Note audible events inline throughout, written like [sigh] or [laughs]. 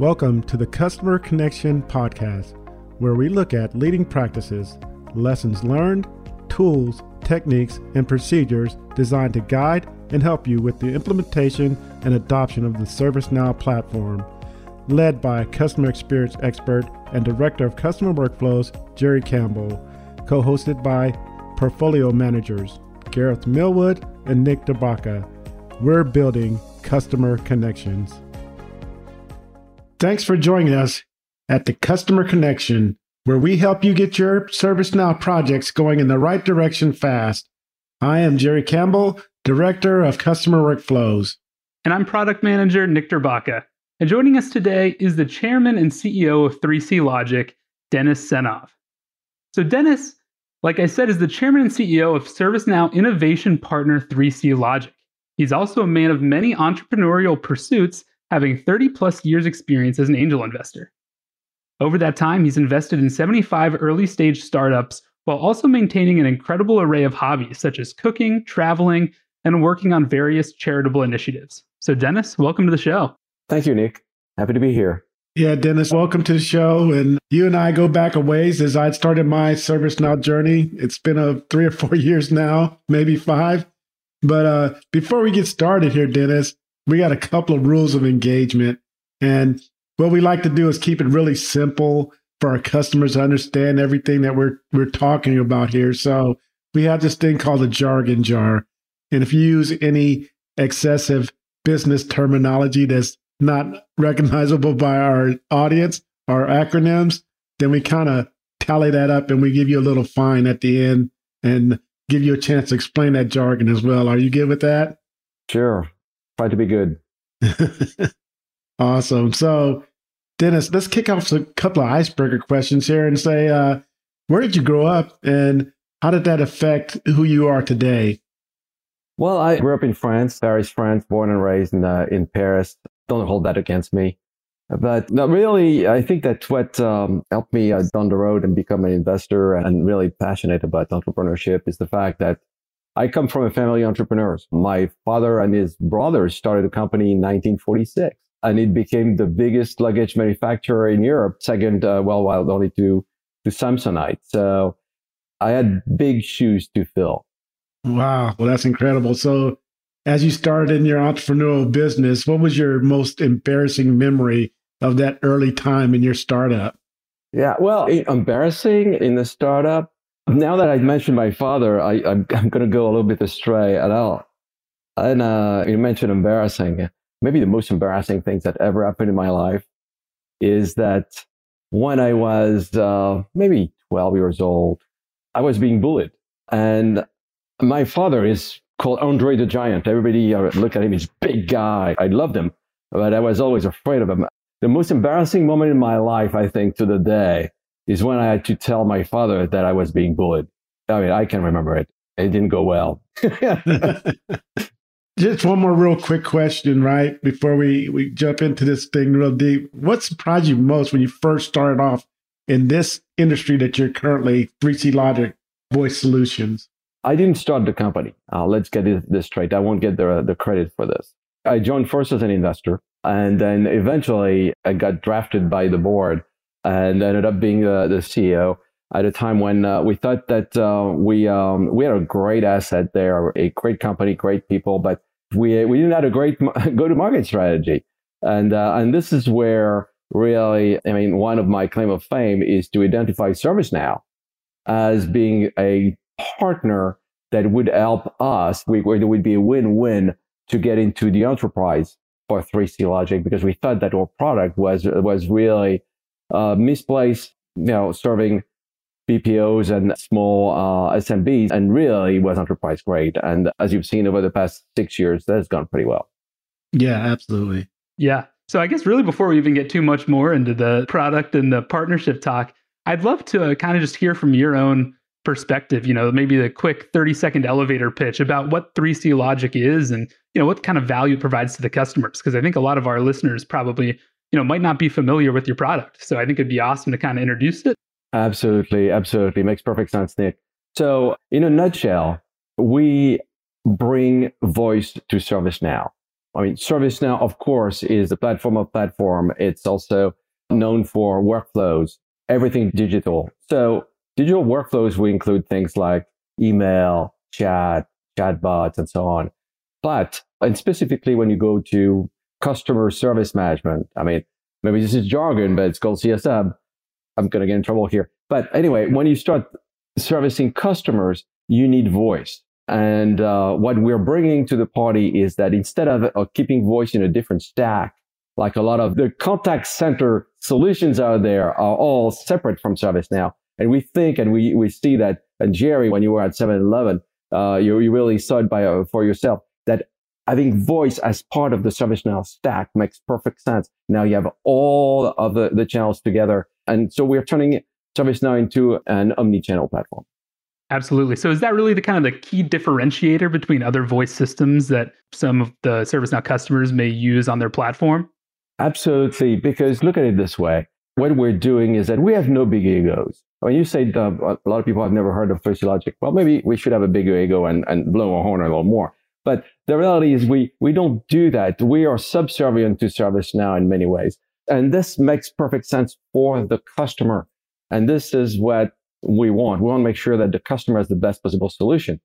Welcome to the Customer Connection Podcast, where we look at leading practices, lessons learned, tools, techniques, and procedures designed to guide and help you with the implementation and adoption of the ServiceNow platform. Led by customer experience expert and director of customer workflows, Jerry Campbell, co hosted by portfolio managers, Gareth Millwood and Nick Derbawka. We're building customer connections. Thanks for joining us at the Customer Connection, where we help you get your ServiceNow projects going in the right direction fast. I am Jerry Campbell, Director of Customer Workflows. And I'm Product Manager Nick Derbawka. And joining us today is the Chairman and CEO of 3C Logic, Dennis Seynhaeve. So, Dennis, like I said, is the Chairman and CEO of ServiceNow Innovation Partner 3C Logic. He's also a man of many entrepreneurial pursuits having 30 plus years experience as an angel investor. Over that time, he's invested in 75 early stage startups while also maintaining an incredible array of hobbies such as cooking, traveling, and working on various charitable initiatives. So, Dennis, welcome to the show. Thank you, Nick. Happy to be here. Yeah, Dennis, welcome to the show. And you and I go back a ways as I started my ServiceNow journey. It's been a three or four [laughs] years now, maybe five. But uh, before we get started here, Dennis, we got a couple of rules of engagement. And what we like to do is keep it really simple for our customers to understand everything that we're we're talking about here. So we have this thing called a jargon jar. And if you use any excessive business terminology that's not recognizable by our audience, our acronyms, then we kind of tally that up and we give you a little fine at the end and give you a chance to explain that jargon as well. Are you good with that? Sure. Try to be good. [laughs] awesome. So, Dennis, let's kick off a couple of icebreaker questions here and say, uh, where did you grow up and how did that affect who you are today? Well, I grew up in France, Paris, France, born and raised in, uh, in Paris. Don't hold that against me. But no, really, I think that what um, helped me uh, down the road and become an investor and really passionate about entrepreneurship is the fact that I come from a family of entrepreneurs. My father and his brothers started a company in 1946 and it became the biggest luggage manufacturer in Europe, second uh, worldwide only to, to Samsonite. So I had big shoes to fill. Wow. Well, that's incredible. So as you started in your entrepreneurial business, what was your most embarrassing memory of that early time in your startup? Yeah, well, embarrassing in the startup now that I mentioned my father, I, am going to go a little bit astray. And I'll, and uh, you mentioned embarrassing. Maybe the most embarrassing things that ever happened in my life is that when I was uh, maybe 12 years old, I was being bullied. And my father is called Andre the Giant. Everybody uh, look at him, he's big guy. I loved him, but I was always afraid of him. The most embarrassing moment in my life, I think, to the day, is when I had to tell my father that I was being bullied. I mean, I can remember it. It didn't go well. [laughs] [laughs] Just one more real quick question, right? Before we, we jump into this thing real deep. What surprised you most when you first started off in this industry that you're currently 3C Logic Voice Solutions? I didn't start the company. Uh, let's get this straight. I won't get the, the credit for this. I joined first as an investor, and then eventually I got drafted by the board and ended up being the, the CEO at a time when uh, we thought that uh, we um, we had a great asset there, a great company, great people, but we we didn't have a great [laughs] go to market strategy, and uh, and this is where really, I mean, one of my claim of fame is to identify ServiceNow as being a partner that would help us, we, where there would be a win-win to get into the enterprise for 3C Logic because we thought that our product was was really uh, misplaced, you know, serving BPOs and small uh, SMBs, and really was enterprise grade. And as you've seen over the past six years, that has gone pretty well. Yeah, absolutely. Yeah. So I guess really before we even get too much more into the product and the partnership talk, I'd love to kind of just hear from your own perspective, you know, maybe the quick 30 second elevator pitch about what 3C Logic is and, you know, what kind of value it provides to the customers. Because I think a lot of our listeners probably you know might not be familiar with your product so i think it'd be awesome to kind of introduce it absolutely absolutely makes perfect sense nick so in a nutshell we bring voice to ServiceNow I mean, ServiceNow, of course, is the platform of platform. It's also known for workflows, everything digital. So digital workflows we include things like email, chat, chatbots, and so on. But, and specifically when you go to customer service management, I mean, maybe this is jargon, but it's called CSM. I'm going to get in trouble here. But anyway, when you start servicing customers, you need voice. And uh, what we're bringing to the party is that instead of uh, keeping voice in a different stack, like a lot of the contact center solutions out there are all separate from ServiceNow. And we think and we, we see that, and Jerry, when you were at 7-Eleven, uh, you, you really saw it by, uh, for yourself that having voice as part of the ServiceNow stack makes perfect sense. Now you have all of the, the channels together. And so we're turning ServiceNow into an omni-channel platform. Absolutely. So is that really the kind of the key differentiator between other voice systems that some of the ServiceNow customers may use on their platform? Absolutely. Because look at it this way. What we're doing is that we have no big egos. When you say uh, a lot of people have never heard of 3C Logic, well, maybe we should have a bigger ego and, and blow a horn a little more. But the reality is we, we don't do that. We are subservient to ServiceNow in many ways. And this makes perfect sense for the customer. And this is what we want. We want to make sure that the customer has the best possible solution.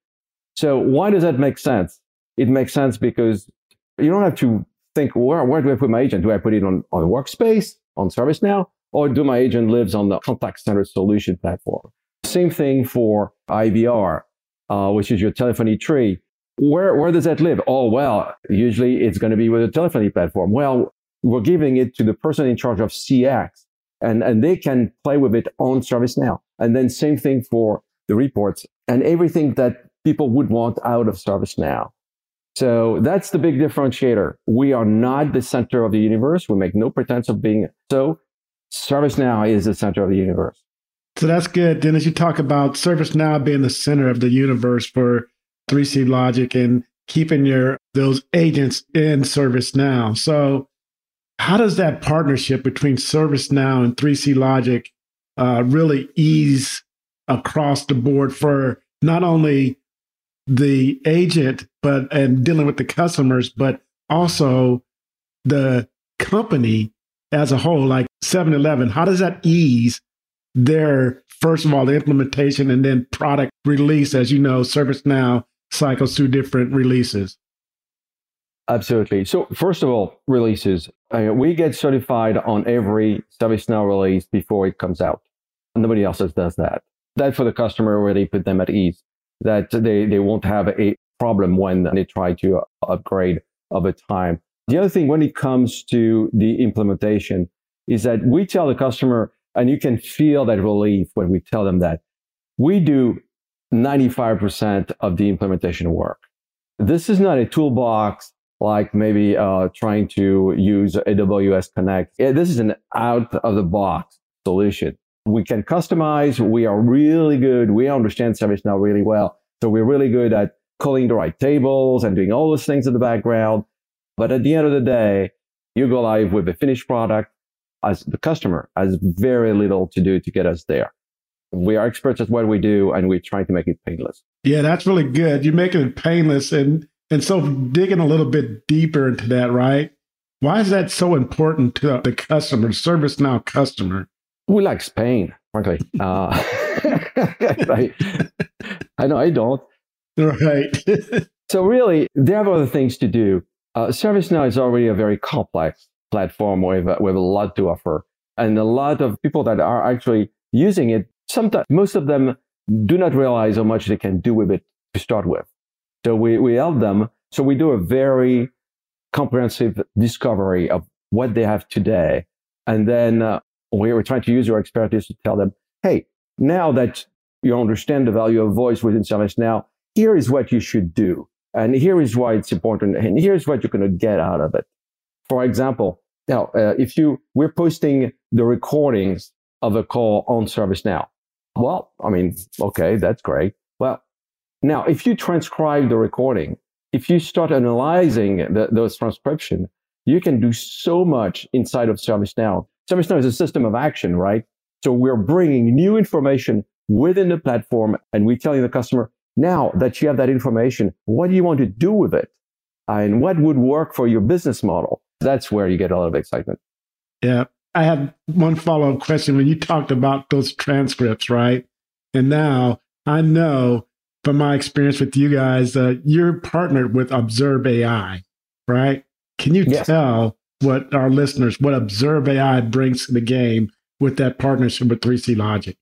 So why does that make sense? It makes sense because you don't have to think, where, where do I put my agent? Do I put it on, on workspace, on ServiceNow, or do my agent lives on the contact center solution platform? Same thing for IVR, uh, which is your telephony tree. Where, where does that live? Oh, well, usually it's going to be with a telephony platform. Well, we're giving it to the person in charge of CX and, and they can play with it on ServiceNow. And then same thing for the reports and everything that people would want out of ServiceNow. So that's the big differentiator. We are not the center of the universe. We make no pretense of being so. ServiceNow is the center of the universe. So that's good. Dennis, you talk about ServiceNow being the center of the universe for 3C Logic and keeping your those agents in ServiceNow. So how does that partnership between ServiceNow and 3C Logic uh, really ease across the board for not only the agent, but and dealing with the customers, but also the company as a whole, like 7-Eleven. How does that ease their first of all the implementation and then product release? As you know, ServiceNow cycles through different releases. Absolutely. So first of all, releases. Uh, we get certified on every ServiceNow release before it comes out. Nobody else does that. That for the customer really put them at ease that they, they won't have a problem when they try to upgrade over time. The other thing when it comes to the implementation is that we tell the customer, and you can feel that relief when we tell them that we do 95% of the implementation work. This is not a toolbox like maybe uh, trying to use AWS Connect. This is an out of the box solution. We can customize. We are really good. We understand ServiceNow really well. So we're really good at calling the right tables and doing all those things in the background. But at the end of the day, you go live with a finished product as the customer has very little to do to get us there. We are experts at what we do and we're trying to make it painless. Yeah, that's really good. You're making it painless. And and so digging a little bit deeper into that, right? Why is that so important to the customer, ServiceNow customer? Who likes pain, frankly? [laughs] Uh, [laughs] I, I know I don't. Right. [laughs] so really, there are other things to do. Uh, ServiceNow is already a very complex platform with, with a lot to offer. And a lot of people that are actually using it, sometimes most of them do not realize how much they can do with it to start with. So we, we help them. So we do a very comprehensive discovery of what they have today. And then uh, we are trying to use your expertise to tell them, hey, now that you understand the value of voice within ServiceNow, here is what you should do. And here is why it's important. And here's what you're going to get out of it. For example, now, uh, if you, we're posting the recordings of a call on ServiceNow. Well, I mean, okay, that's great. Well, now, if you transcribe the recording, if you start analyzing the, those transcription, you can do so much inside of ServiceNow. ServiceNow is a system of action, right? So we're bringing new information within the platform and we're telling the customer, now that you have that information, what do you want to do with it? and what would work for your business model. That's where you get a lot of excitement. Yeah. I have one follow up question. When you talked about those transcripts, right? And now I know from my experience with you guys that you're partnered with Observe AI, right? Can you yes. tell what our listeners, what Observe AI brings to the game with that partnership with 3C Logic?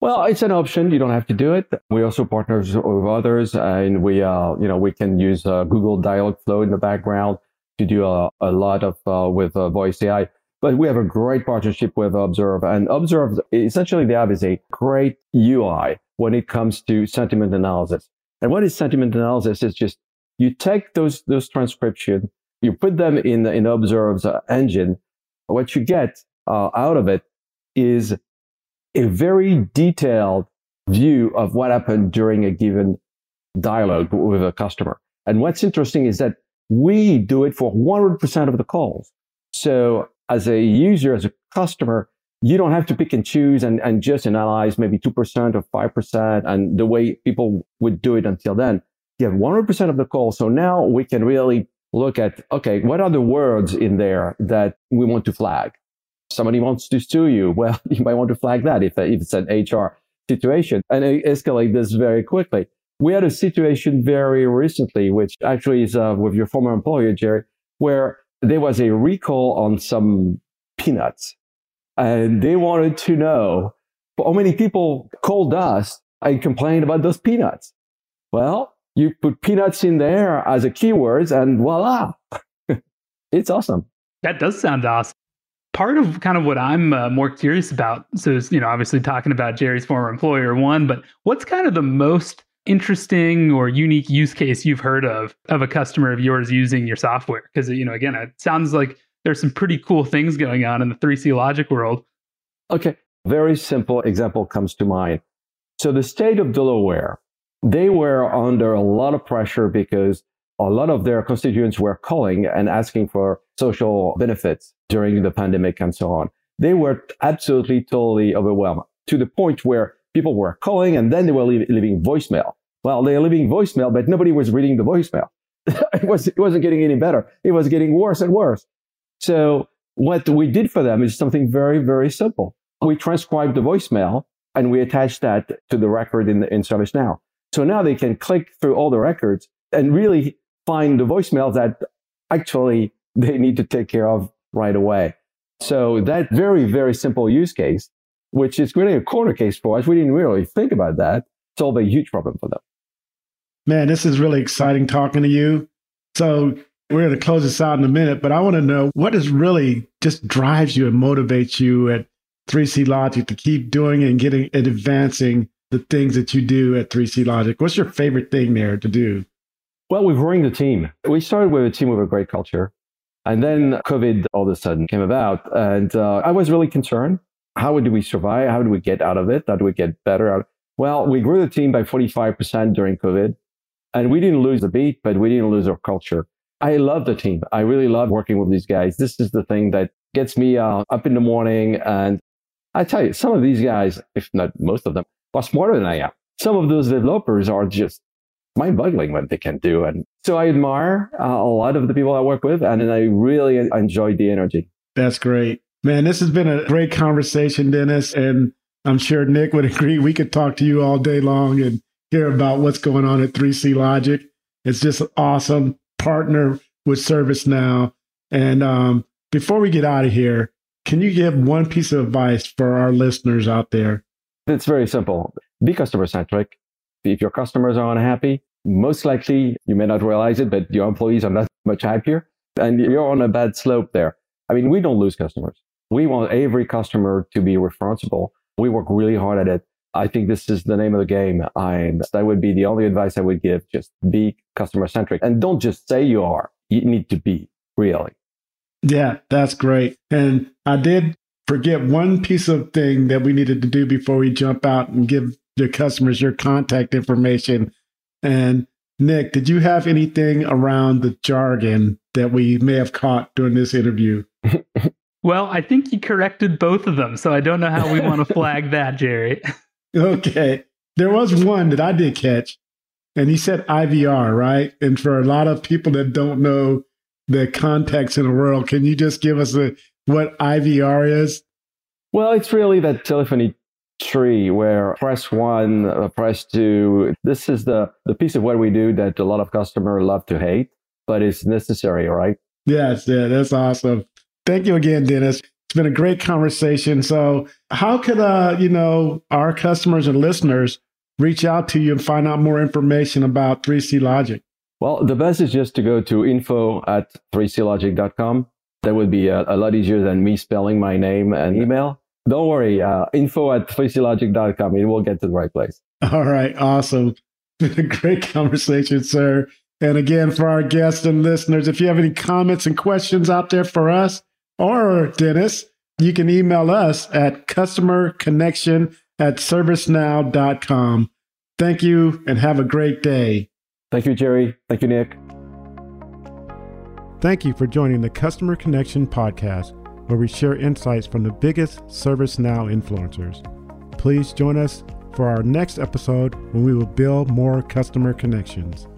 Well, it's an option. You don't have to do it. We also partner with others, and we, uh, you know, we can use uh, Google Dialogflow in the background to do a, a lot of uh, with uh, Voice AI. But we have a great partnership with Observe, and Observe essentially they have is a great UI when it comes to sentiment analysis. And what is sentiment analysis? It's just you take those those transcription, you put them in in Observe's engine. What you get uh, out of it is a very detailed view of what happened during a given dialogue with a customer. And what's interesting is that we do it for 100% of the calls. So as a user, as a customer, you don't have to pick and choose and, and just analyze maybe 2% or 5% and the way people would do it until then. You have 100% of the call. So now we can really look at, okay, what are the words in there that we want to flag? somebody wants to sue you, [laughs] well, you might want to flag that if, if it's an HR situation and escalate this very quickly. We had a situation very recently, which actually is uh, with your former employer, Jerry, where there was a recall on some peanuts and they wanted to know how many people called us and complained about those peanuts. Well, you put peanuts in there as a keywords and voila, [laughs] it's awesome. That does sound awesome part of kind of what I'm uh, more curious about. So, you know, obviously talking about Jerry's former employer, one, but what's kind of the most interesting or unique use case you've heard of of a customer of yours using your software? Because, you know, again, it sounds like there's some pretty cool things going on in the 3C Logic world. Okay. Very simple example comes to mind. So, the state of Delaware, they were under a lot of pressure because a lot of their constituents were calling and asking for social benefits during the pandemic and so on. They were absolutely totally overwhelmed to the point where people were calling and then they were leaving voicemail. Well, they are leaving voicemail, but nobody was reading the voicemail. [laughs] it, was, it wasn't getting any better. It was getting worse and worse. So what we did for them is something very, very simple. We transcribed the voicemail and we attached that to the record in, the in ServiceNow. So now they can click through all the records and really find the voicemails that actually they need to take care of right away. So that very, very simple use case, which is really a corner case for us, we didn't really think about that, solve a huge problem for them. Man, this is really exciting talking to you. So we're going to close this out in a minute, but I want to know what is really just drives you and motivates you at 3C Logic to keep doing and getting and advancing the things that you do at 3C Logic. What's your favorite thing there to do? Well, we've growing the team. We started with a team with a great culture. And then COVID all of a sudden came about. And uh, I was really concerned. How do we survive? How do we get out of it? How do we get better out? Well, we grew the team by 45% during COVID. And we didn't lose the beat, but we didn't lose our culture. I love the team. I really love working with these guys. This is the thing that gets me uh, up in the morning. And I tell you, some of these guys, if not most of them, are smarter than I am. Some of those developers are just mind boggling what they can do. And so I admire uh, a lot of the people I work with and I really enjoy the energy. That's great. Man, this has been a great conversation, Dennis. And I'm sure Nick would [laughs] agree. We could talk to you all day long and hear about what's going on at 3C Logic. It's just an awesome. Partner with ServiceNow. And um, before we get out of here, can you give one piece of advice for our listeners out there? It's very simple. Be customer centric if your customers are unhappy, most likely you may not realize it, but your employees are not much happier and you're on a bad slope there. I mean, we don't lose customers. We want every customer to be responsible. We work really hard at it. I think this is the name of the game. And that would be the only advice I would give. Just be customer centric and don't just say you are. You need to be really. Yeah, that's great. And I did forget one piece of thing that we needed to do before we jump out and give your customers your contact information. And Nick, did you have anything around the jargon that we may have caught during this interview? [laughs] well, I think you corrected both of them, so I don't know how we want to [laughs] flag that, Jerry. okay. There was one that I did catch. and he said IVR, right? And for a lot of people that don't know the context in the world, can you just give us a, what IVR is? Well, it's really that telephony tree where press one, uh, press two. This is the, the piece of what we do that a lot of customers love to hate, but it's necessary, right? Yes, yeah, that's awesome. Thank you again, Dennis. It's been a great conversation. So, how could uh, you know, our customers and listeners reach out to you and find out more information about 3C Logic? Well, the best is just to go to info at 3clogic.com. That would be a, a lot easier than me spelling my name and email. Don't worry, uh, info at 3clogic.com. It will get to the right place. All right, awesome. [laughs] Been a great conversation, sir. And again, for our guests and listeners, if you have any comments and questions out there for us or Dennis, you can email us at customerconnection at servicenow.com. Thank you and have a great day. Thank you, Jerry. Thank you, Nick. Thank you for joining the Customer Connection podcast, where we share insights from the biggest ServiceNow influencers. Please join us for our next episode when we will build more customer connections.